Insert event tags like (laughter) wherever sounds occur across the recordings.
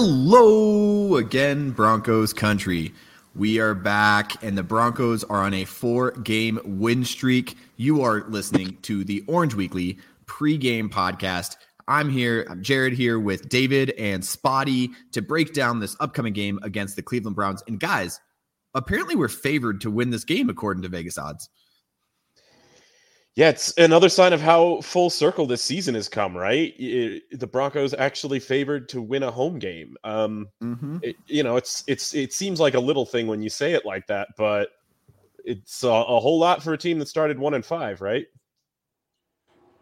Hello again, Broncos country. We are back, and the Broncos are on a four game win streak. You are listening to the Orange Weekly pregame podcast. I'm here, I'm Jared here with David and Spotty to break down this upcoming game against the Cleveland Browns. And guys, apparently we're favored to win this game according to Vegas odds. Yeah, it's another sign of how full circle this season has come, right? It, the Broncos actually favored to win a home game. Um, mm-hmm. it, you know, it's it's it seems like a little thing when you say it like that, but it's a, a whole lot for a team that started one and five, right?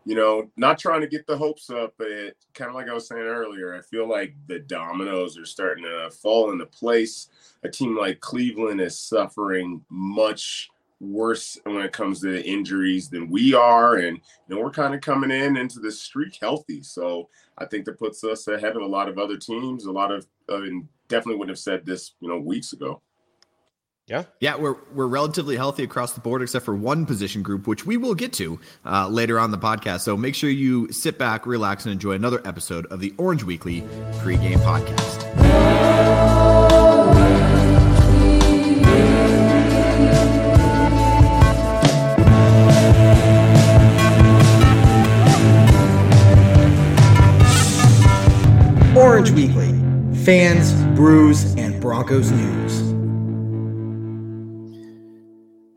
You know, not trying to get the hopes up, but it, kind of like I was saying earlier, I feel like the dominoes are starting to fall into place. A team like Cleveland is suffering much worse when it comes to injuries than we are. And, you know, we're kind of coming in into this streak healthy. So I think that puts us ahead of a lot of other teams. A lot of, I mean, definitely wouldn't have said this, you know, weeks ago. Yeah, yeah, we're we're relatively healthy across the board, except for one position group, which we will get to uh, later on the podcast. So make sure you sit back, relax, and enjoy another episode of the Orange Weekly pregame podcast. Orange Weekly fans, brews, and Broncos news.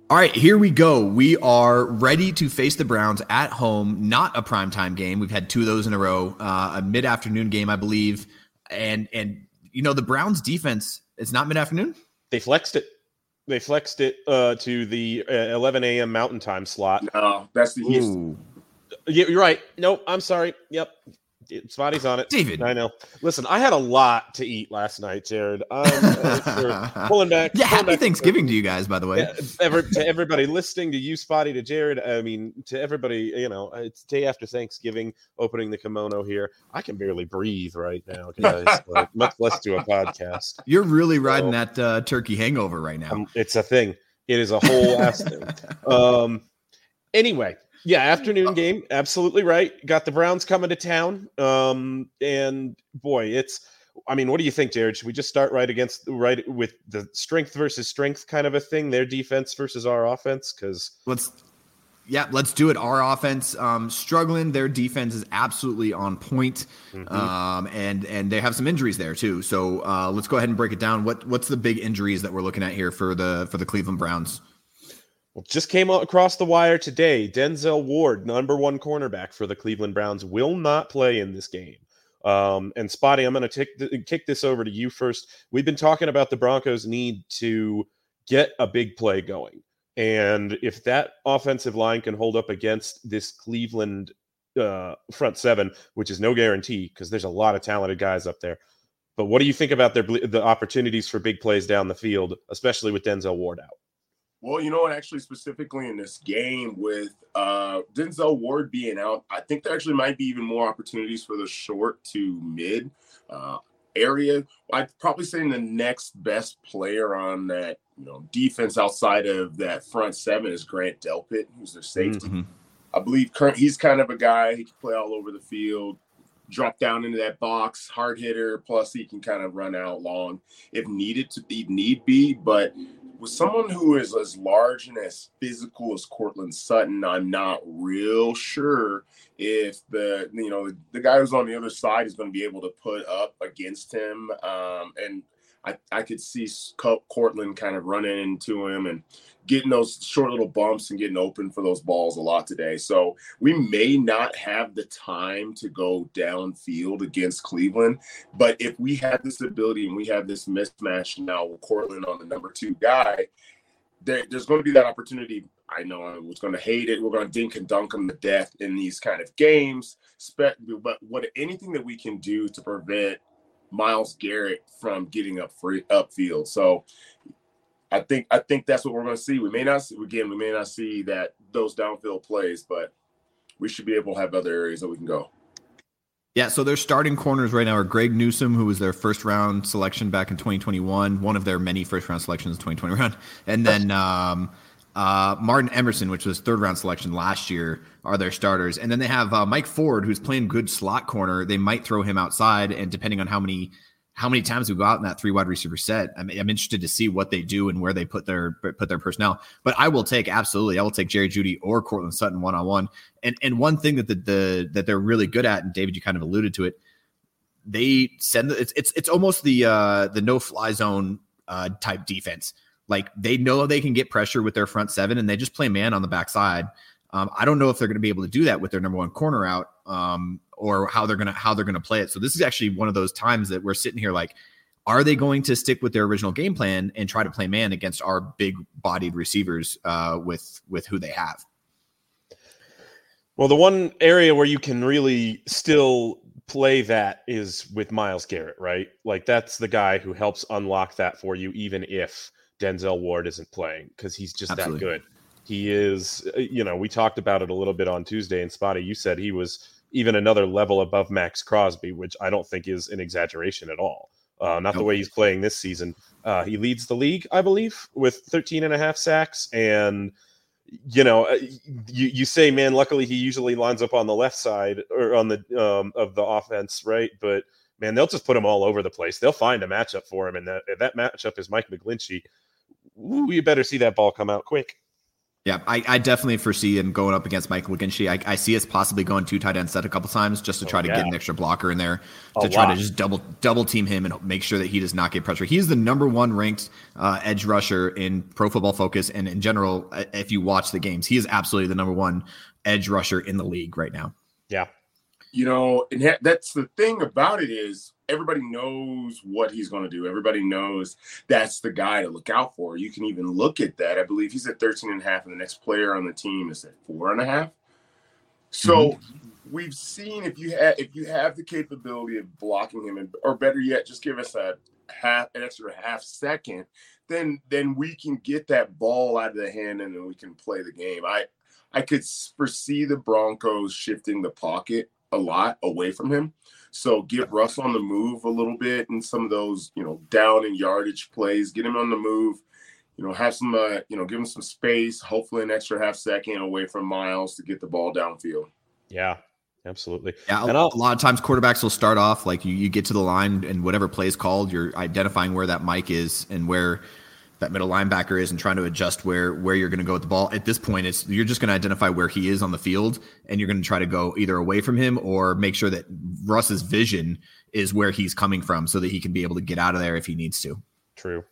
All right, here we go. We are ready to face the Browns at home. Not a primetime game. We've had two of those in a row. Uh, a mid-afternoon game, I believe. And and you know the Browns defense. It's not mid-afternoon. They flexed it. They flexed it uh, to the uh, 11 a.m. Mountain Time slot. No, that's the Houston. Yeah, you're right. Nope, I'm sorry. Yep, Spotty's on it. David. I know. Listen, I had a lot to eat last night, Jared. Um, (laughs) pulling back. Yeah, pulling happy back Thanksgiving to you guys, by the way. Yeah, ever, to everybody listening, to you, Spotty, to Jared. I mean, to everybody, you know, it's day after Thanksgiving, opening the kimono here. I can barely breathe right now, (laughs) guys. like, much less do a podcast. You're really riding so, that uh, turkey hangover right now. Um, it's a thing. It is a whole ass thing. (laughs) Um, anyway, yeah, afternoon game. Absolutely right. Got the Browns coming to town. Um, and boy, it's I mean, what do you think, Jared? Should we just start right against right with the strength versus strength kind of a thing? Their defense versus our offense? Because let's yeah, let's do it. Our offense um, struggling. Their defense is absolutely on point, mm-hmm. um, and and they have some injuries there too. So uh, let's go ahead and break it down. What what's the big injuries that we're looking at here for the for the Cleveland Browns? Well, just came across the wire today. Denzel Ward, number one cornerback for the Cleveland Browns, will not play in this game. Um, and Spotty, I'm going to kick this over to you first. We've been talking about the Broncos' need to get a big play going. And if that offensive line can hold up against this Cleveland uh, front seven, which is no guarantee because there's a lot of talented guys up there. But what do you think about their the opportunities for big plays down the field, especially with Denzel Ward out? Well, you know what? Actually, specifically in this game with uh, Denzel Ward being out, I think there actually might be even more opportunities for the short to mid uh, area. I'd probably say the next best player on that you know defense outside of that front seven is Grant Delpit, who's their safety. Mm-hmm. I believe current he's kind of a guy he can play all over the field, drop down into that box, hard hitter. Plus, he can kind of run out long if needed to be need be. But with someone who is as large and as physical as Courtland Sutton, I'm not real sure if the you know the guy who's on the other side is going to be able to put up against him. Um, and I, I could see Courtland kind of running into him and getting those short little bumps and getting open for those balls a lot today. So we may not have the time to go downfield against Cleveland, but if we have this ability and we have this mismatch now with Courtland on the number two guy, there, there's going to be that opportunity. I know I was going to hate it. We're going to dink and dunk them to death in these kind of games. But what anything that we can do to prevent Myles Garrett from getting up free upfield. So I think I think that's what we're going to see. We may not see again. We may not see that those downfield plays, but we should be able to have other areas that we can go. Yeah, so their starting corners right now are Greg Newsome, who was their first round selection back in 2021, one of their many first round selections in 2021, and then um, uh, Martin Emerson, which was third round selection last year, are their starters. And then they have uh, Mike Ford, who's playing good slot corner. They might throw him outside, and depending on how many how many times we go out in that three wide receiver set. I mean, I'm interested to see what they do and where they put their put their personnel. But I will take absolutely, I will take Jerry Jeudy or Courtland Sutton one on one. And and one thing that the, the that they're really good at, and David, you kind of alluded to it, they send it's it's it's almost the uh the no fly zone uh type defense. Like they know they can get pressure with their front seven, and they just play man on the backside. Um, I don't know if they're going to be able to do that with their number one corner out. Um, or how they're gonna how they're gonna play it. So this is actually one of those times that we're sitting here like, are they going to stick with their original game plan and try to play man against our big bodied receivers uh, with with who they have? Well, the one area where you can really still play that is with Myles Garrett, right? Like that's the guy who helps unlock that for you, even if Denzel Ward isn't playing, because he's just Absolutely. that good. He is, uh, you know, we talked about it a little bit on Tuesday, and Spotty, you said he was even another level above Maxx Crosby, which I don't think is an exaggeration at all. Uh, not nope. the way he's playing this season. Uh, he leads the league, I believe, with 13 and a half sacks. And, you know, uh, you, you say, man, luckily he usually lines up on the left side or on the um, of the offense, right? But man, they'll just put him all over the place. They'll find a matchup for him, and that that matchup is Mike McGlinchey. Ooh, you better see that ball come out quick. Yeah, I, I, definitely foresee him going up against Michael McGlinchey. I, I see us possibly going two tight end set a couple times just to try oh, to yeah. get an extra blocker in there to a try lot. to just double double team him and make sure that he does not get pressure. He is the number one ranked uh, edge rusher in Pro Football Focus and in general. Uh, if you watch the games, he is absolutely the number one edge rusher in the league right now. Yeah, you know, and that's the thing about it is everybody knows what he's going to do. Everybody knows that's the guy to look out for. You can even look at that. I believe he's at 13 and a half, and the next player on the team is at four and a half. So mm-hmm. we've seen if you have if you have the capability of blocking him, and, or better yet, just give us a half an extra half second, then then we can get that ball out of the hand and then we can play the game. I I could foresee the Broncos shifting the pocket a lot away from him. So get Russ on the move a little bit and some of those, you know, down and yardage plays, get him on the move, you know, have some, uh, you know, give him some space, hopefully an extra half second away from Myles to get the ball downfield. Yeah, absolutely. Yeah, and a, a lot of times quarterbacks will start off like you, you get to the line and whatever play is called, you're identifying where that mic is and where that middle linebacker is and trying to adjust where where you're going to go with the ball. At this point, it's you're just going to identify where he is on the field, and you're going to try to go either away from him or make sure that Russ's vision is where he's coming from, so that he can be able to get out of there if he needs to. True.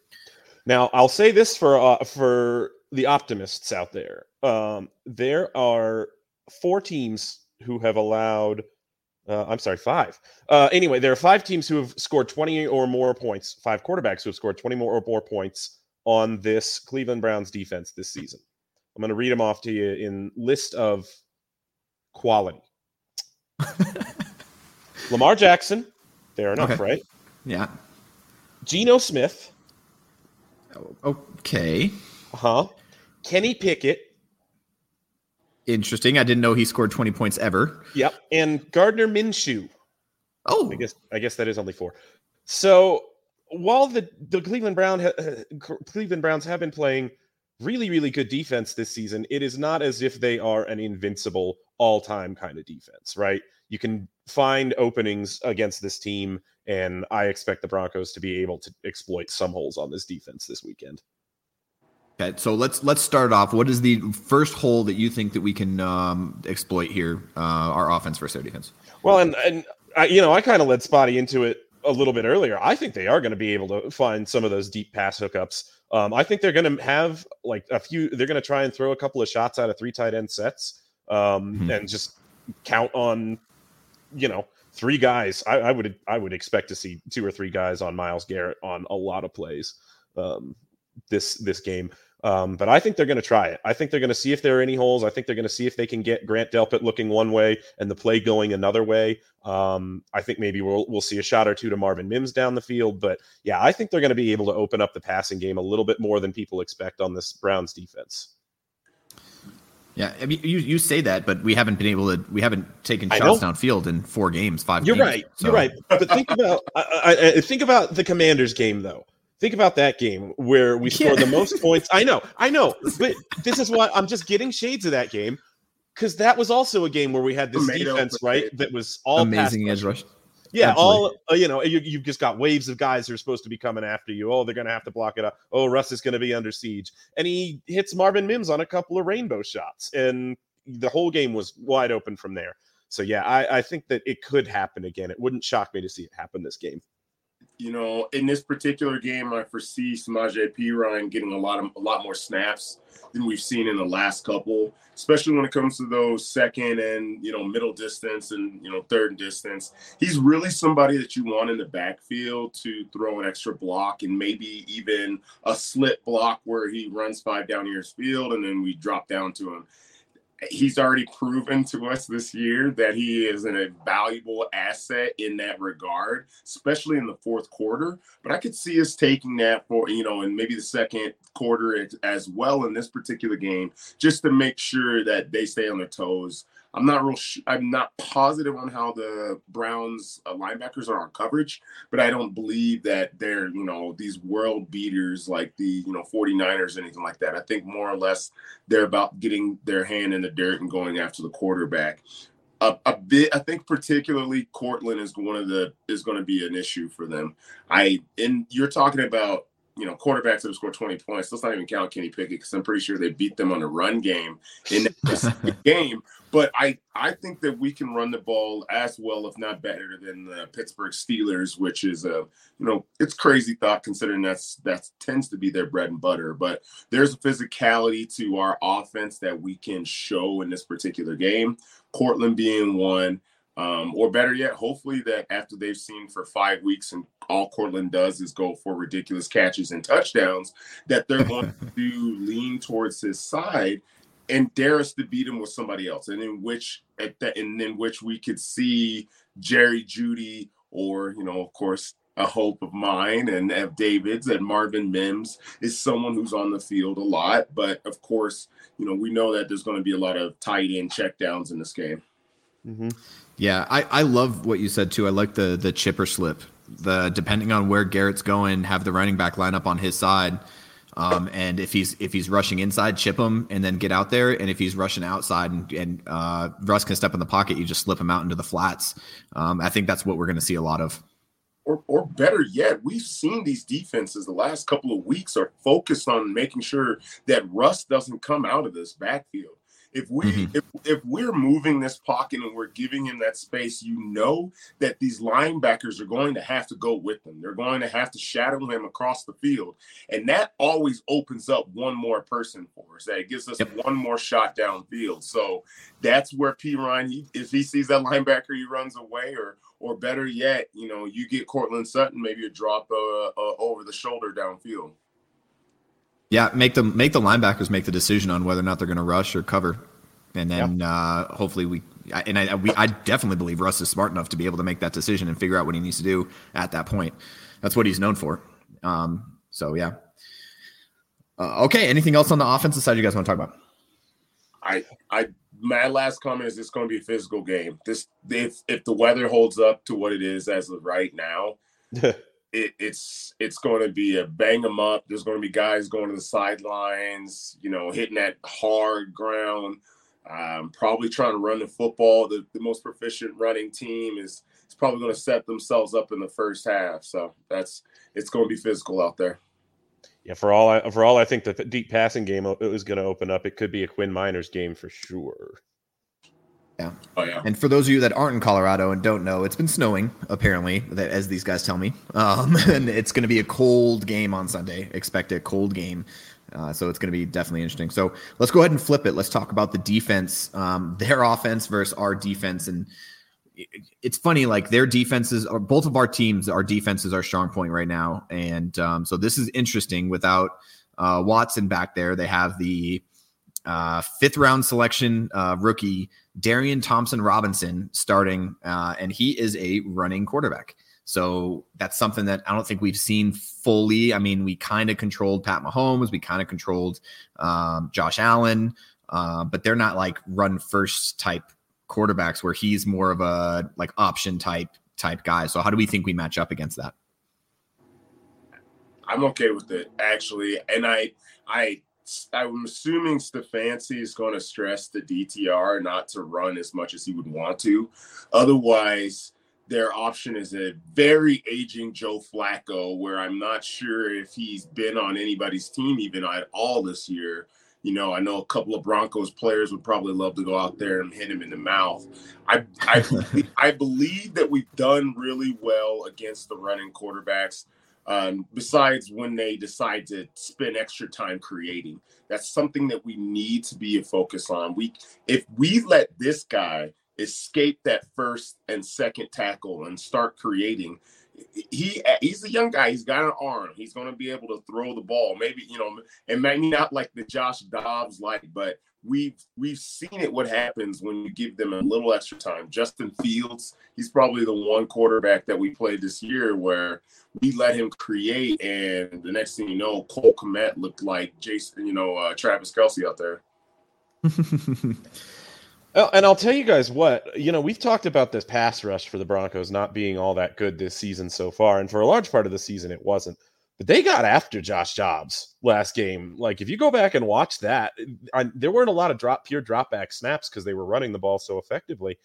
Now, I'll say this for uh, for the optimists out there. Um, there are four teams who have allowed. Uh, I'm sorry, five. Uh, anyway, there are five teams who have scored 20 or more points. Five quarterbacks who have scored 20 more or more points on this Cleveland Browns defense this season. I'm going to read them off to you in list of quality. (laughs) Lamar Jackson, fair enough, okay. right? Yeah. Geno Smith. Okay. Uh huh. Kenny Pickett. Interesting. I didn't know he scored 20 points ever. Yep. And Gardner Minshew. Oh. I guess I guess that is only four. So while the the Cleveland Brown Cleveland Browns have been playing really really good defense this season, it is not as if they are an invincible all-time kind of defense, right? You can find openings against this team and I expect the Broncos to be able to exploit some holes on this defense this weekend. Okay, so let's let's start off. What is the first hole that you think that we can um, exploit here, uh, our offense versus their defense? Well, and and I, you know, I kind of led Spotty into it a little bit earlier, I think they are going to be able to find some of those deep pass hookups. Um, I think they're going to have like a few. They're going to try and throw a couple of shots out of three tight end sets, um, mm-hmm. and just count on, you know, three guys. I, I, would I would expect to see two or three guys on Myles Garrett on a lot of plays um, this this game. Um, but I think they're going to try it. I think they're going to see if there are any holes. I think they're going to see if they can get Grant Delpit looking one way and the play going another way. Um, I think maybe we'll we'll see a shot or two to Marvin Mims down the field. But yeah, I think they're going to be able to open up the passing game a little bit more than people expect on this Browns defense. Yeah, I mean, you you say that, but we haven't been able to. We haven't taken shots downfield in four games, five. You're games, right. So. You're right. But think about I, I, think about the Commanders game though. Think about that game where we scored the most points. I know, I know, (laughs) but this is why I'm just getting shades of that game because that was also a game where we had this Tomato defense, right? That was all amazing edge rush. Yeah, all uh, you know, you, you've just got waves of guys who are supposed to be coming after you. Oh, they're going to have to block it up. Oh, Russ is going to be under siege, and he hits Marvin Mims on a couple of rainbow shots, and the whole game was wide open from there. So yeah, I, I think that it could happen again. It wouldn't shock me to see it happen this game you know, in this particular game, I foresee Samaje Ryan getting a lot of a lot more snaps than we've seen in the last couple, especially when it comes to those second and you know middle distance and you know third distance. He's really somebody that you want in the backfield to throw an extra block and maybe even a slit block where he runs five down years field and then we drop down to him he's already proven to us this year that he is an, a valuable asset in that regard, especially in the fourth quarter. But I could see us taking that for, you know, and maybe the second quarter as well in this particular game, just to make sure that they stay on their toes I'm not real. Sh- I'm not positive on how the Browns uh, linebackers are on coverage, but I don't believe that they're you know these world beaters like the you know 49ers or anything like that. I think more or less they're about getting their hand in the dirt and going after the quarterback. A, a bit, I think, particularly Courtland is one of the is going to be an issue for them. I and you're talking about you know, quarterbacks that have scored 20 points. Let's not even count Kenny Pickett because I'm pretty sure they beat them on a run game in this (laughs) game. But I, I think that we can run the ball as well, if not better, than the Pittsburgh Steelers, which is a, you know, it's crazy thought considering that's that tends to be their bread and butter. But there's a physicality to our offense that we can show in this particular game. Courtland being one. Um, or better yet, hopefully that after they've seen for five weeks and all Courtland does is go for ridiculous catches and touchdowns, that they're going (laughs) to lean towards his side and dare us to beat him with somebody else, and in which at that, and in which we could see Jerry Jeudy or you know, of course, a hope of mine and Ev Davids and Marvin Mims is someone who's on the field a lot. But of course, you know, we know that there's going to be a lot of tight end checkdowns in this game. Mm-hmm. Yeah, I, I love what you said too. I like the the chipper slip. The depending on where Garrett's going, have the running back line up on his side. Um, and if he's if he's rushing inside, chip him and then get out there. And if he's rushing outside and, and uh, Russ can step in the pocket, you just slip him out into the flats. Um, I think that's what we're going to see a lot of. Or, or better yet, we've seen these defenses the last couple of weeks are focused on making sure that Russ doesn't come out of this backfield. If we mm-hmm. if, if we're moving this pocket and we're giving him that space, you know that these linebackers are going to have to go with them. They're going to have to shadow him across the field, and that always opens up one more person for us. That gives us yep. one more shot downfield. So that's where Perine, he, if he sees that linebacker, he runs away, or or better yet, you know, you get Courtland Sutton maybe a drop uh, uh, over the shoulder downfield. Yeah, make them make the linebackers make the decision on whether or not they're going to rush or cover, and then yep. uh, hopefully we and I we, I definitely believe Russ is smart enough to be able to make that decision and figure out what he needs to do at that point. That's what he's known for. Um, so yeah. Uh, okay. Anything else on the offensive side you guys want to talk about? I I my last comment is it's going to be a physical game. This if if the weather holds up to what it is as of right now, (laughs) it, it's it's going to be a bang them up. There's going to be guys going to the sidelines, you know, hitting that hard ground. Um, probably trying to run the football. The, the most proficient running team is is probably going to set themselves up in the first half. So that's it's going to be physical out there. Yeah, for all I for all I think the deep passing game is going to open up. It could be a Quinn Meinerz game for sure. Yeah. Oh yeah. And for those of you that aren't in Colorado and don't know, it's been snowing apparently, that, as these guys tell me. Um, (laughs) and it's going to be a cold game on Sunday. Expect a cold game. Uh, so it's going to be definitely interesting. So let's go ahead and flip it. Let's talk about the defense, um, their offense versus our defense. And it's funny, like their defenses are both of our teams, our defenses are strong point right now. And um, so this is interesting without uh, Watson back there. They have the uh, fifth round selection uh, rookie Dorian Thompson Robinson starting, uh, and he is a running quarterback. So that's something that I don't think we've seen fully. I mean, we kind of controlled Pat Mahomes, we kind of controlled um, Josh Allen, uh, but they're not like run first type quarterbacks where he's more of a like option type type guy. So how do we think we match up against that? I'm okay with it actually, and I I I'm assuming Stefanski is going to stress the DTR not to run as much as he would want to. Otherwise, their option is a very aging Joe Flacco, where I'm not sure if he's been on anybody's team even at all this year. You know, I know a couple of Broncos players would probably love to go out there and hit him in the mouth. I I, (laughs) I believe that we've done really well against the running quarterbacks. Um, besides when they decide to spend extra time creating, that's something that we need to be a focus on. We if we let this guy escape that first and second tackle and start creating, he he's a young guy. He's got an arm. He's going to be able to throw the ball. Maybe you know, and maybe not like the Josh Dobbs like, but we've we've seen it. What happens when you give them a little extra time? Justin Fields. He's probably the one quarterback that we played this year where we let him create, and the next thing you know, Cole Kmet looked like Jason, you know, uh, Travis Kelce out there. (laughs) and I'll tell you guys what, you know, we've talked about this pass rush for the Broncos not being all that good this season so far. And for a large part of the season, it wasn't. But they got after Josh Dobbs last game. Like, if you go back and watch that, I, there weren't a lot of drop pure drop back snaps because they were running the ball so effectively.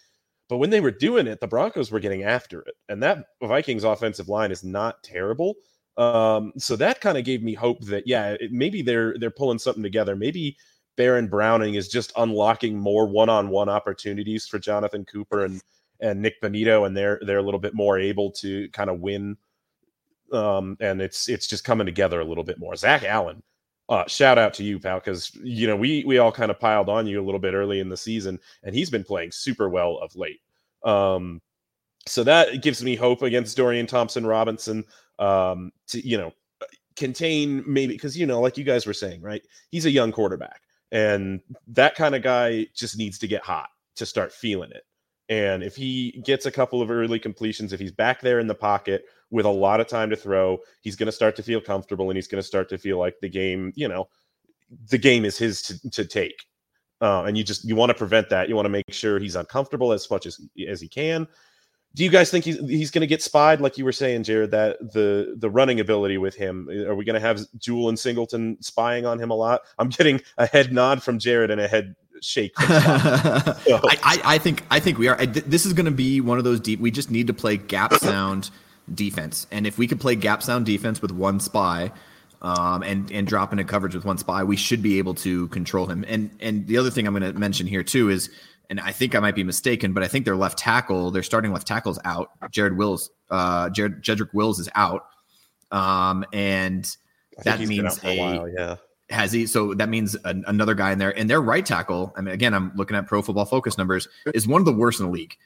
But when they were doing it, the Broncos were getting after it. And that Vikings offensive line is not terrible. Um, so that kind of gave me hope that, yeah, it, maybe they're they're pulling something together. Maybe Baron Browning is just unlocking more one-on-one opportunities for Jonathan Cooper and and Nik Bonitto, and they're they're a little bit more able to kind of win. Um, and it's it's just coming together a little bit more. Zach Allen, uh, shout out to you, pal, because you know we we all kind of piled on you a little bit early in the season, and he's been playing super well of late. Um, so that gives me hope against Dorian Thompson Robinson. Um, to you know contain maybe because you know like you guys were saying, right? He's a young quarterback. And that kind of guy just needs to get hot to start feeling it. And if he gets a couple of early completions, if he's back there in the pocket with a lot of time to throw, he's going to start to feel comfortable and he's going to start to feel like the game, you know, the game is his to, to take. Uh, and you just you want to prevent that. You want to make sure he's uncomfortable as much as as he can do you guys think he's he's going to get spied? Like you were saying jared that the the running ability with him are we going to have Jewell and singleton spying on him a lot? I'm getting a head nod from jared and a head shake (laughs) so. I, I, I think i think we are this is going to be one of those deep we just need to play gap sound defense. And if we could play gap sound defense with one spy um, and and drop into coverage with one spy we should be able to control him. And and the other thing i'm going to mention here too is and I think I might be mistaken, but I think their left tackle, their starting left tackle is out. Jared Wills, uh, Jared Jedrick Wills is out, um, and that means a, while, yeah. Has he? So that means an, another guy in there, and their right tackle. I mean, again, I'm looking at Pro Football Focus numbers. Is one of the worst in the league.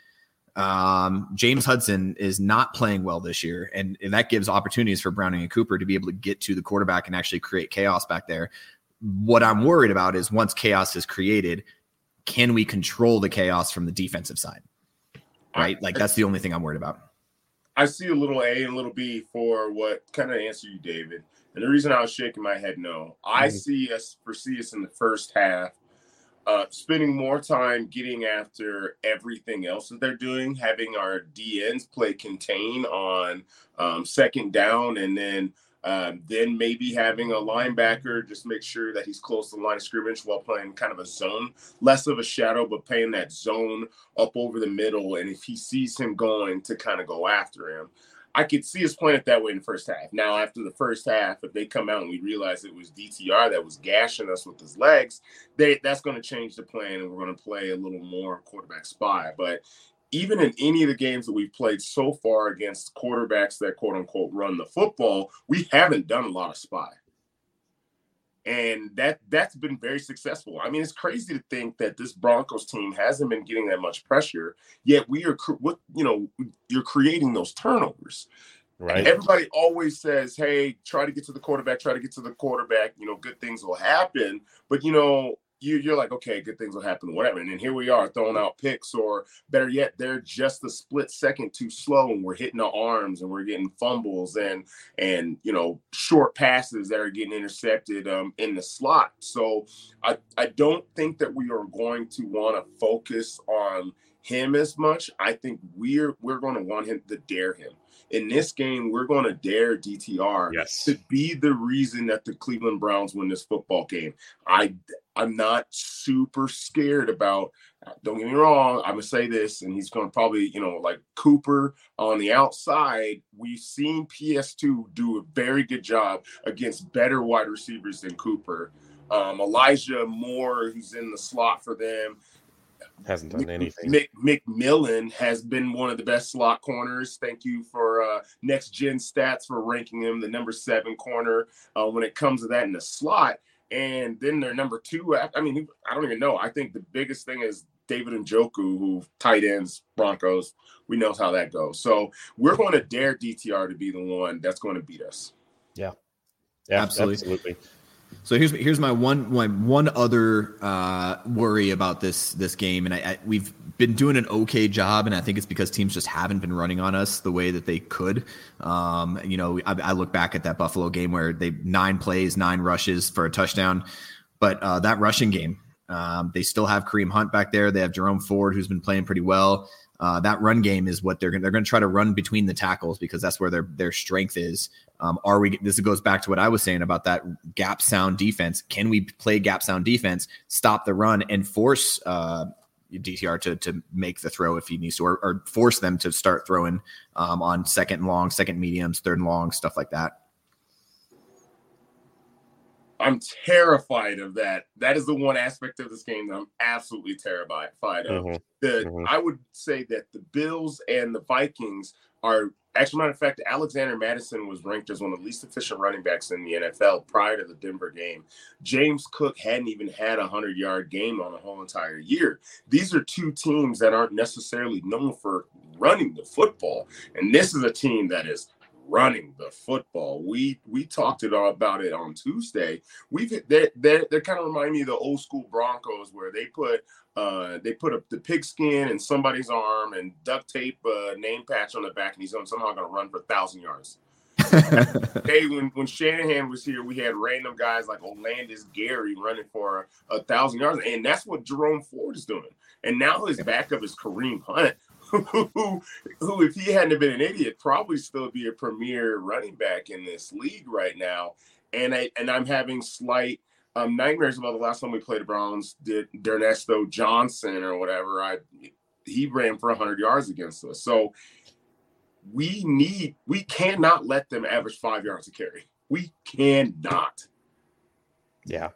Um, James Hudson is not playing well this year, and, and that gives opportunities for Browning and Cooper to be able to get to the quarterback and actually create chaos back there. What I'm worried about is once chaos is created, can we control the chaos from the defensive side? Right? Like that's the only thing I'm worried about. I see a little A and a little B for what kind of answer you, David. And the reason I was shaking my head no, I mm-hmm. see us foresee us in the first half uh, spending more time getting after everything else that they're doing, having our DNs play contain on um, second down, and then um, then maybe having a linebacker just make sure that he's close to the line of scrimmage while playing kind of a zone, less of a shadow, but playing that zone up over the middle. And if he sees him going, to kind of go after him. I could see us playing it that way in the first half. Now, after the first half, if they come out and we realize it was DTR that was gashing us with his legs, they, that's going to change the plan and we're going to play a little more quarterback spy. But even in any of the games that we've played so far against quarterbacks that quote unquote run the football, we haven't done a lot of spy. And that that's been very successful. I mean, it's crazy to think that this Broncos team hasn't been getting that much pressure, yet we are what you know, you're creating those turnovers. Right. And everybody always says, "Hey, try to get to the quarterback, try to get to the quarterback, you know, good things will happen." But you know, you, you're like, okay, good things will happen, whatever. And then here we are throwing out picks, or better yet, they're just a split second too slow, and we're hitting the arms, and we're getting fumbles, and and you know short passes that are getting intercepted um, in the slot. So I I don't think that we are going to want to focus on him as much. I think we're we're going to want him to dare him in this game, we're going to dare DTR yes. to be the reason that the Cleveland Browns win this football game. I I'm not super scared about don't get me wrong, I'm gonna say this, and he's gonna probably, you know, like Cooper on the outside. We've seen PS2 do a very good job against better wide receivers than Cooper. Um, Elijah Moore, who's in the slot for them, hasn't done anything. Mick, McMillian has been one of the best slot corners. Thank you for uh, Next Gen Stats for ranking him the number seven corner uh, when it comes to that in the slot. And then their number two, I mean, I don't even know. I think the biggest thing is David Njoku, who tight ends Broncos. We know how that goes. So we're going to dare DTR to be the one that's going to beat us. Yeah, yeah absolutely. absolutely. So here's here's my one my one other uh, worry about this this game, and I, I, we've been doing an okay job, and I think it's because teams just haven't been running on us the way that they could. Um, you know, I, I, look back at that Buffalo game where they nine plays, nine rushes for a touchdown, but uh, that rushing game, um, they still have Kareem Hunt back there. They have Jerome Ford, who's been playing pretty well. Uh, that run game is what they're going. They're going to try to run between the tackles because that's where their their strength is. Um, are we? This goes back to what I was saying about that gap sound defense. Can we play gap sound defense, stop the run, and force uh, DTR to to make the throw if he needs to, or, or force them to start throwing um, on second and long, second mediums, third and long, stuff like that. I'm terrified of that. That is the one aspect of this game that I'm absolutely terrified of. Mm-hmm. The mm-hmm. I would say that the Bills and the Vikings are actually matter of fact, Alexander Mattison was ranked as one of the least efficient running backs in the NFL prior to the Denver game. James Cook hadn't even had a hundred yard game on the whole entire year. These are two teams that aren't necessarily known for running the football, and this is a team that is running the football. We we talked it all about it on Tuesday. We've they they they kind of remind me of the old school Broncos where they put uh they put up the pigskin in somebody's arm and duct tape a uh, name patch on the back and he's somehow going to run for a thousand yards. (laughs) hey, when when Shanahan was here, we had random guys like Olandis Gary running for a, a thousand yards, and that's what Jerome Ford is doing. And now his backup is Kareem Hunt, who, (laughs) who, if he hadn't been an idiot, probably still be a premier running back in this league right now. And I and I'm having slight um, nightmares about the last time we played the Browns. Did D'Ernest Johnson or whatever? I he ran for 100 yards against us. So we need we cannot let them average five yards a carry. We cannot. Yeah.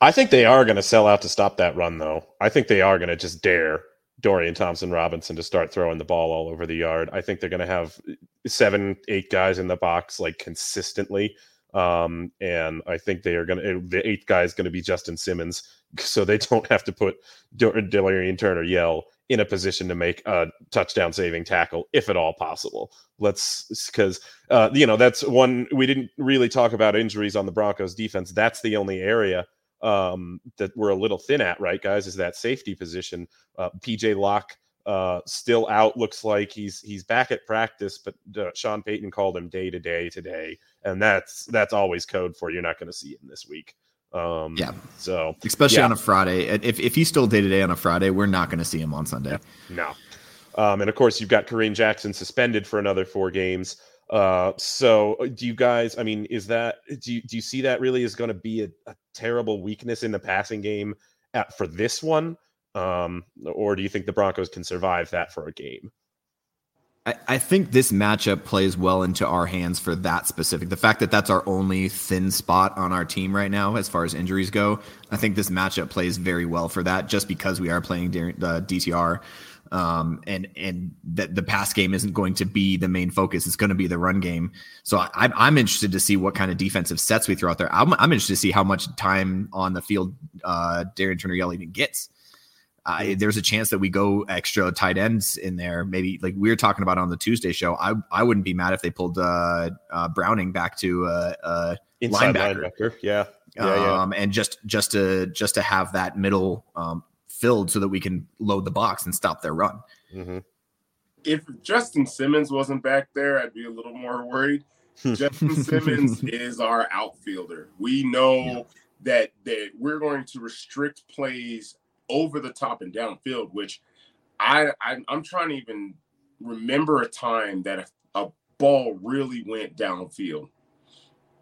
I think they are going to sell out to stop that run, though. I think they are going to just dare Dorian Thompson Robinson to start throwing the ball all over the yard. I think they're going to have seven, eight guys in the box like consistently. Um, and I think they are going to, the eighth guy is going to be Justin Simmons. (laughs) So they don't have to put Delarrin Turner Yell in a position to make a touchdown saving tackle, if at all possible. Let's, because, uh, you know, that's one, we didn't really talk about injuries on the Broncos defense. That's the only area um, that we're a little thin at, right, guys, is that safety position. Uh, PJ Locke uh, still out. Looks like he's he's back at practice, but uh, Sean Payton called him day to day today, and that's that's always code for you're not going to see him this week. Um, yeah. So especially yeah. on a Friday, if if he's still day to day on a Friday, we're not going to see him on Sunday. No. Um, and of course, you've got Kareem Jackson suspended for another four games. Uh, so uh, do you guys? I mean, is that do you do you see that really is going to be a, a, terrible weakness in the passing game at, for this one, um, or do you think the Broncos can survive that for a game? I, I think this matchup plays well into our hands for that specific. The fact that that's our only thin spot on our team right now, as far as injuries go, I think this matchup plays very well for that, just because we are playing during the DTR um, and and that the pass game isn't going to be the main focus. It's going to be the run game. So I, I'm interested to see what kind of defensive sets we throw out there. I'm, I'm interested to see how much time on the field uh, Darian Turner Yell even gets. Uh, there's a chance that we go extra tight ends in there. Maybe like we were talking about on the Tuesday show. I I wouldn't be mad if they pulled uh, uh Browning back to uh, uh linebacker. linebacker. Yeah. Yeah, um, and just just to just to have that middle um, filled so that we can load the box and stop their run. Mm-hmm. If Justin Simmons wasn't back there, I'd be a little more worried. Justin (laughs) Simmons is our outfielder. We know yeah. that that we're going to restrict plays over the top and downfield, which I, I am trying to even remember a time that a, a ball really went downfield.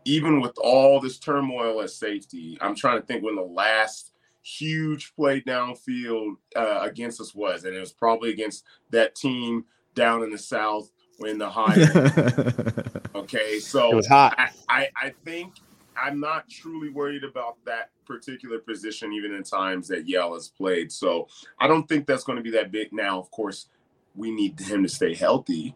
Even with all this turmoil at safety, I'm trying to think when the last huge play downfield uh, against us was, and it was probably against that team down in the south when the high. (laughs) okay, so it was hot. I, I, I think I'm not truly worried about that particular position, even in times that Yell has played. So I don't think that's going to be that big. Now, of course, we need him to stay healthy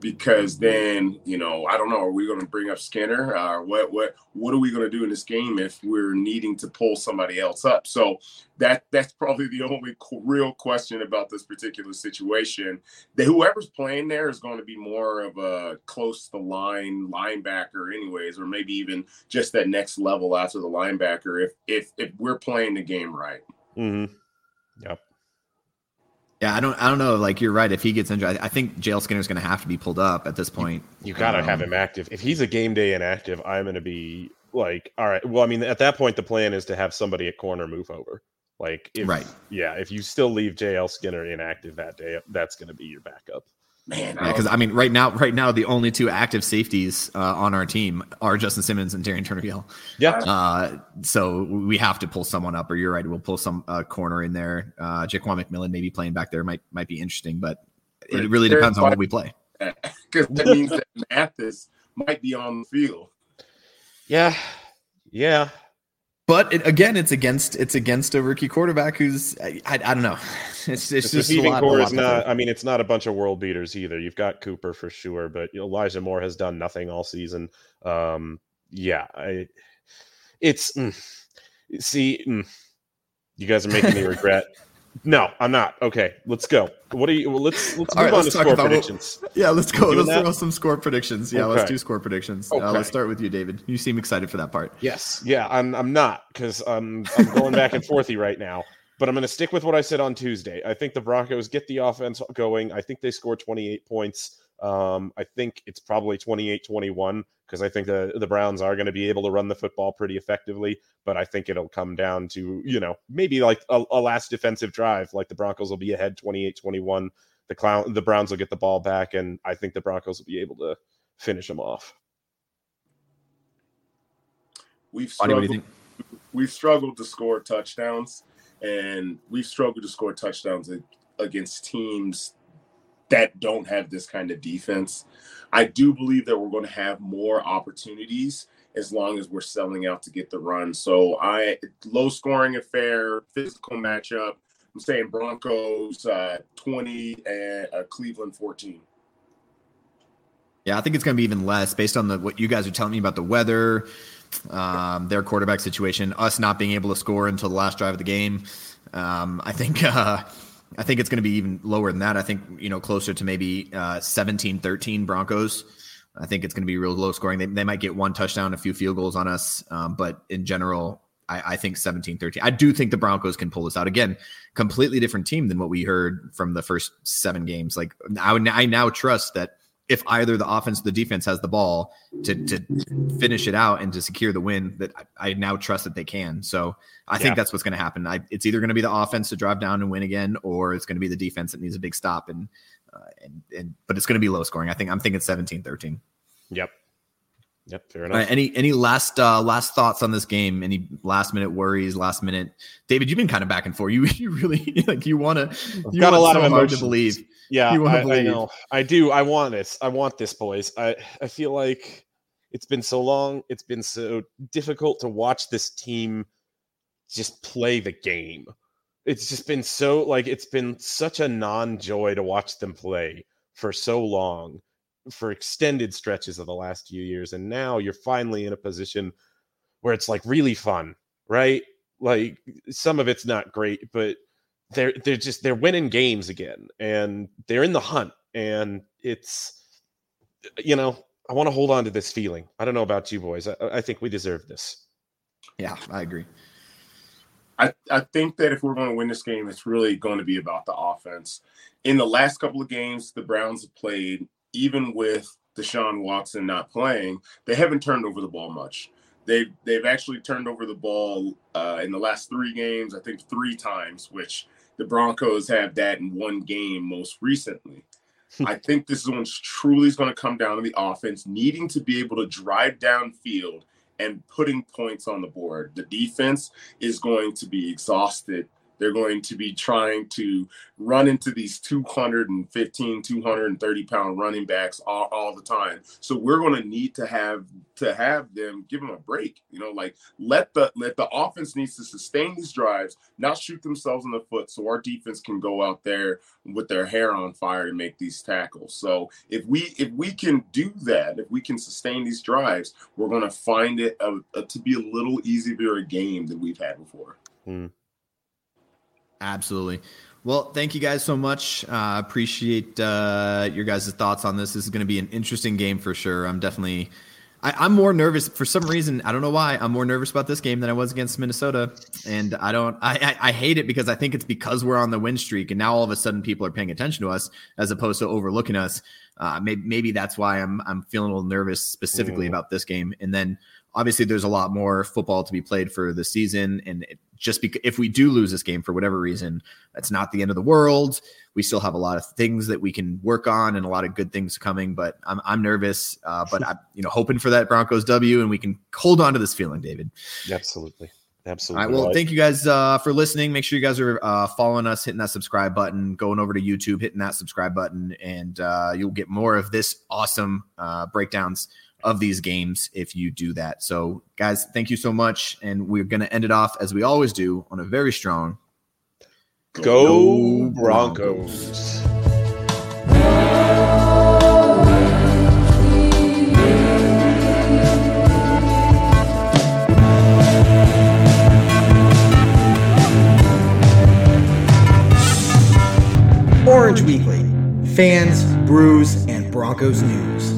because then you know I don't know are we going to bring up Skinner? Or what what what are we going to do in this game if we're needing to pull somebody else up? So that that's probably the (laughs) only real question about this particular situation. That whoever's playing there is going to be more of a close to the line linebacker anyways or maybe even just that next level after the linebacker if if if we're playing the game right. Mm-hmm. yep yeah, I don't. I don't know. Like you're right. If he gets injured, I, I think JL Skinner's going to have to be pulled up at this point. You, you got to um, have him active. If he's a game day inactive, I'm going to be like, all right. Well, I mean, at that point, the plan is to have somebody at corner move over. Like, if, right? Yeah. If you still leave JL Skinner inactive that day, that's going to be your backup. Man, because yeah, I mean, right now, right now, the only two active safeties uh, on our team are Justin Simmons and Darian Turner Yell. Yeah. Uh, so we have to pull someone up, or you're right, we'll pull some uh, corner in there. Uh, Jaquan McMillian maybe playing back there might might be interesting, but it really depends on what we play. (laughs) Because that means that Mathis might be on the field. Yeah, yeah. But it, again, it's against it's against a rookie quarterback who's I, I, I don't know. (laughs) It's, it's the just a lot, core is not. I mean, it's not a bunch of world beaters either. You've got Cooper for sure, but Elijah Moore has done nothing all season. Um, yeah, I, it's mm, see, mm, you guys are making me (laughs) regret no, I'm not. Okay, let's go. What are you? Well, let's let's move right, on let's to score predictions. What, yeah, let's go. Let's throw some score predictions. Yeah, okay. let's do score predictions. Okay. Uh, let's start with you, David. You seem excited for that part. Yes. Yeah, I'm. I'm not because I'm. I'm going back and forthy right now. But I'm going to stick with what I said on Tuesday. I think the Broncos get the offense going. I think they score 28 points. Um, I think it's probably 28 21 because I think the, the Browns are going to be able to run the football pretty effectively. But I think it'll come down to, you know, maybe like a, a last defensive drive, like the Broncos will be ahead 28 21. The clown, the Browns will get the ball back, and I think the Broncos will be able to finish them off. We've struggled, we've struggled to score touchdowns, and we've struggled to score touchdowns against teams that don't have this kind of defense. I do believe that we're going to have more opportunities as long as we're selling out to get the run. So I low scoring affair, physical matchup. I'm saying Broncos uh, 20 and uh, Cleveland 14. Yeah, I think it's going to be even less based on the what you guys are telling me about the weather, um, their quarterback situation, us not being able to score until the last drive of the game. Um, I think uh, I think it's going to be even lower than that. I think, you know, closer to maybe uh, 17 13 Broncos. I think it's going to be real low scoring. They, they might get one touchdown, a few field goals on us. Um, but in general, I, I, think 17 13. I do think the Broncos can pull this out. Again, completely different team than what we heard from the first seven games. Like, I, would, I now trust that if either the offense or the defense has the ball to to finish it out and to secure the win, that I, I now trust that they can. So I yeah. think that's what's going to happen. I, it's either going to be the offense to drive down and win again, or it's going to be the defense that needs a big stop. And uh, and, and but it's going to be low scoring. I think I'm thinking 17-13. Yep. Yep, fair enough. Right, any any last uh, last thoughts on this game? Any last minute worries? Last minute, David, you've been kind of back and forth. You (laughs) you really (laughs) like you want to. You got a lot so of emotions. to believe. Yeah, I, I, know. I do. I want this. I want this, boys. I I feel like it's been so long. It's been so difficult to watch this team just play the game. It's just been so like it's been such a non joy to watch them play for so long for extended stretches of the last few years and now you're finally in a position where it's like really fun right like some of it's not great but they're they're just they're winning games again and they're in the hunt and it's you know i want to hold on to this feeling i don't know about you boys i, I think we deserve this yeah i agree I, I think that if we're going to win this game, it's really going to be about the offense. In the last couple of games the Browns have played, even with Deshaun Watson not playing, they haven't turned over the ball much. They've they've actually turned over the ball uh, in the last three games, I think three times, which the Broncos have that in one game most recently. Hmm. I think this one's truly is going to come down to the offense needing to be able to drive downfield and putting points on the board. The defense is going to be exhausted they're going to be trying to run into these 215, 230 pound running backs all, all the time. So we're going to need to have to have them give them a break. You know, like let the let the offense needs to sustain these drives, not shoot themselves in the foot, so our defense can go out there with their hair on fire and make these tackles. So if we if we can do that, if we can sustain these drives, we're going to find it a, a, to be a little easier a game than we've had before. Mm. Absolutely. Well, thank you guys so much. Uh, appreciate uh, your guys' thoughts on this. This is going to be an interesting game for sure. I'm definitely, I, am more nervous for some reason. I don't know why. I'm more nervous about this game than I was against Minnesota, and I don't. I, I, I hate it because I think it's because we're on the win streak, and now all of a sudden people are paying attention to us as opposed to overlooking us. Uh, maybe, maybe that's why I'm I'm feeling a little nervous specifically mm. about this game, and then obviously there's a lot more football to be played for the season and just because if we do lose this game for whatever reason that's not the end of the world we still have a lot of things that we can work on and a lot of good things coming but i'm, I'm nervous uh, but i'm you know hoping for that broncos w and we can hold on to this feeling david absolutely Absolutely. All right. Well, thank you guys uh, for listening. Make sure you guys are uh, following us, hitting that subscribe button, going over to YouTube, hitting that subscribe button, and uh, you'll get more of this awesome uh, breakdowns of these games if you do that. So, guys, thank you so much. And we're going to end it off as we always do on a very strong Go, Broncos. Orange Weekly, fans, brews, and Broncos news.